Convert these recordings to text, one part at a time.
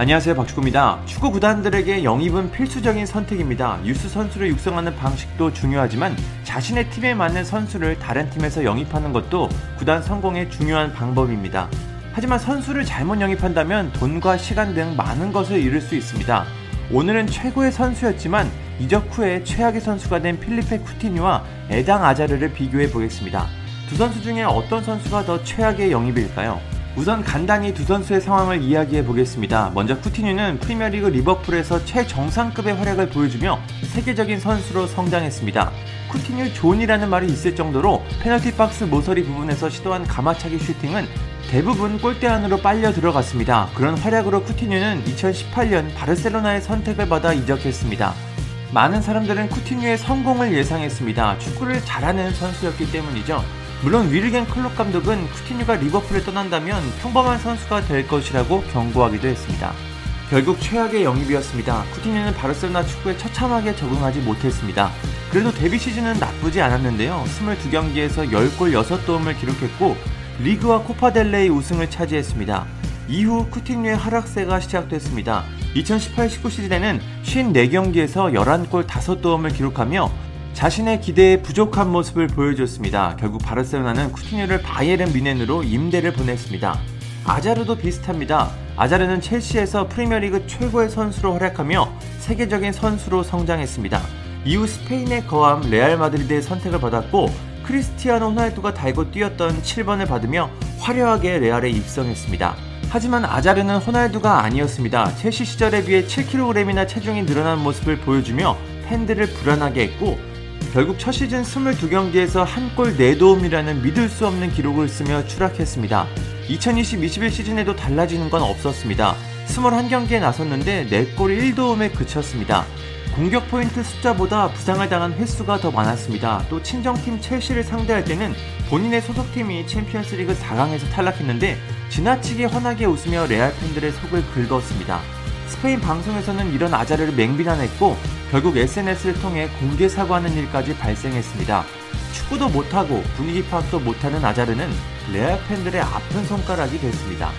안녕하세요 박축구입니다. 축구 구단들에게 영입은 필수적인 선택입니다. 유스 선수를 육성하는 방식도 중요하지만 자신의 팀에 맞는 선수를 다른 팀에서 영입하는 것도 구단 성공의 중요한 방법입니다. 하지만 선수를 잘못 영입한다면 돈과 시간 등 많은 것을 잃을 수 있습니다. 오늘은 최고의 선수였지만 이적 후에 최악의 선수가 된 필리페 쿠티니와 에당 아자르를 비교해 보겠습니다. 두 선수 중에 어떤 선수가 더 최악의 영입일까요? 우선 간단히 두 선수의 상황을 이야기해 보겠습니다. 먼저 쿠티뉴는 프리미어리그 리버풀에서 최정상급의 활약을 보여주며 세계적인 선수로 성장했습니다. 쿠티뉴 존이라는 말이 있을 정도로 페널티 박스 모서리 부분에서 시도한 감아차기 슈팅은 대부분 골대 안으로 빨려 들어갔습니다. 그런 활약으로 쿠티뉴는 2018년 바르셀로나의 선택을 받아 이적했습니다. 많은 사람들은 쿠티뉴의 성공을 예상했습니다. 축구를 잘하는 선수였기 때문이죠. 물론 위르겐 클롭 감독은 쿠티뉴가 리버풀을 떠난다면 평범한 선수가 될 것이라고 경고하기도 했습니다. 결국 최악의 영입이었습니다. 쿠티뉴는 바르셀로나 축구에 처참하게 적응하지 못했습니다. 그래도 데뷔 시즌은 나쁘지 않았는데요. 22경기에서 10골 6도움을 기록했고 리그와 코파델레이 우승을 차지했습니다. 이후 쿠티뉴의 하락세가 시작됐습니다. 2018-19 시즌에는 54경기에서 11골 5도움을 기록하며 자신의 기대에 부족한 모습을 보여줬습니다. 결국 바르셀로나는 쿠티뉴를 바이에른 미넨으로 임대를 보냈습니다. 아자르도 비슷합니다. 아자르는 첼시에서 프리미어리그 최고의 선수로 활약하며 세계적인 선수로 성장했습니다. 이후 스페인의 거함 레알 마드리드의 선택을 받았고 크리스티아노 호날두가 달고 뛰었던 7번을 받으며 화려하게 레알에 입성했습니다. 하지만 아자르는 호날두가 아니었습니다. 첼시 시절에 비해 7kg이나 체중이 늘어난 모습을 보여주며 팬들을 불안하게 했고 결국 첫 시즌 22경기에서 한 골 4도움이라는 믿을 수 없는 기록을 쓰며 추락했습니다. 2020-21 시즌에도 달라지는 건 없었습니다. 21경기에 나섰는데 4골 1도움에 그쳤습니다. 공격 포인트 숫자보다 부상을 당한 횟수가 더 많았습니다. 또 친정팀 첼시를 상대할 때는 본인의 소속팀이 챔피언스리그 4강에서 탈락했는데 지나치게 환하게 웃으며 레알 팬들의 속을 긁었습니다. 스페인 방송에서는 이런 아자르를 맹비난했고 결국 SNS를 통해 공개 사과하는 일까지 발생했습니다. 축구도 못하고 분위기 파악도 못하는 아자르는 레알 팬들의 아픈 손가락이 됐습니다.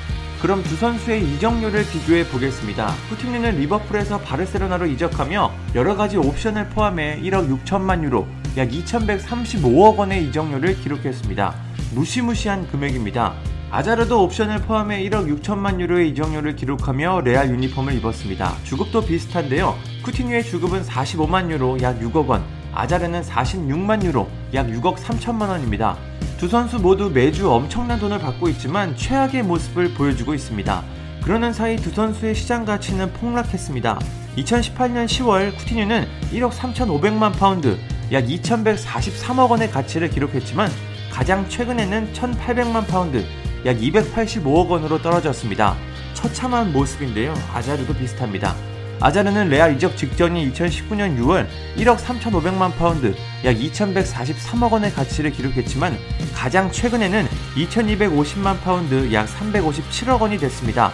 그럼 두 선수의 이적료를 비교해 보겠습니다. 푸티니는 리버풀에서 바르셀로나로 이적하며 여러 가지 옵션을 포함해 1억 6천만 유로, 약 2,135억 원의 이적료를 기록했습니다. 무시무시한 금액입니다. 아자르도 옵션을 포함해 1억 6천만 유로의 이적료를 기록하며 레알 유니폼을 입었습니다. 주급도 비슷한데요. 쿠티뉴의 주급은 45만 유로, 약 6억 원, 아자르는 46만 유로, 약 6억 3천만 원입니다. 두 선수 모두 매주 엄청난 돈을 받고 있지만 최악의 모습을 보여주고 있습니다. 그러는 사이 두 선수의 시장 가치는 폭락했습니다. 2018년 10월 쿠티뉴는 1억 3,500만 파운드, 약 2,143억 원의 가치를 기록했지만 가장 최근에는 1,800만 파운드, 약 285억 원으로 떨어졌습니다. 처참한 모습인데요. 아자르도 비슷합니다. 아자르는 레알 이적 직전인 2019년 6월 1억 3,500만 파운드, 약 2,143억 원의 가치를 기록했지만 가장 최근에는 2,250만 파운드, 약 357억 원이 됐습니다.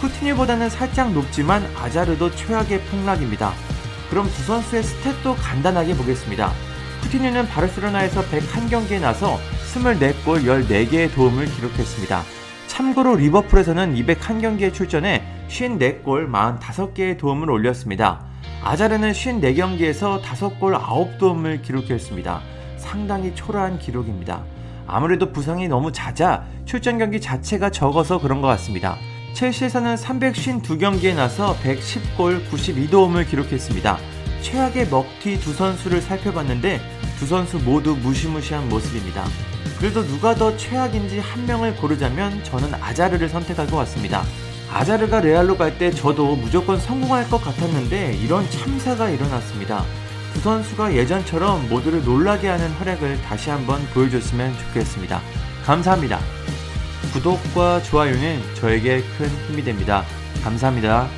쿠티뉴보다는 살짝 높지만 아자르도 최악의 폭락입니다. 그럼 두 선수의 스탯도 간단하게 보겠습니다. 쿠티뉴는 바르셀로나에서 101경기에 나서 24골 14개의 도움을 기록했습니다. 참고로 리버풀에서는 201경기에 출전해 54골 45개의 도움을 올렸습니다. 아자르는 54경기에서 5골 9도움을 기록했습니다. 상당히 초라한 기록입니다. 아무래도 부상이 너무 잦아 출전 경기 자체가 적어서 그런 것 같습니다. 첼시에서는 352경기에 나서 110골 92도움을 기록했습니다. 최악의 먹튀 두 선수를 살펴봤는데 두 선수 모두 무시무시한 모습입니다. 그래도 누가 더 최악인지 한 명을 고르자면 저는 아자르를 선택할 것 같습니다. 아자르가 레알로 갈 때 저도 무조건 성공할 것 같았는데 이런 참사가 일어났습니다. 두 선수가 예전처럼 모두를 놀라게 하는 활약을 다시 한번 보여줬으면 좋겠습니다. 감사합니다. 구독과 좋아요는 저에게 큰 힘이 됩니다. 감사합니다.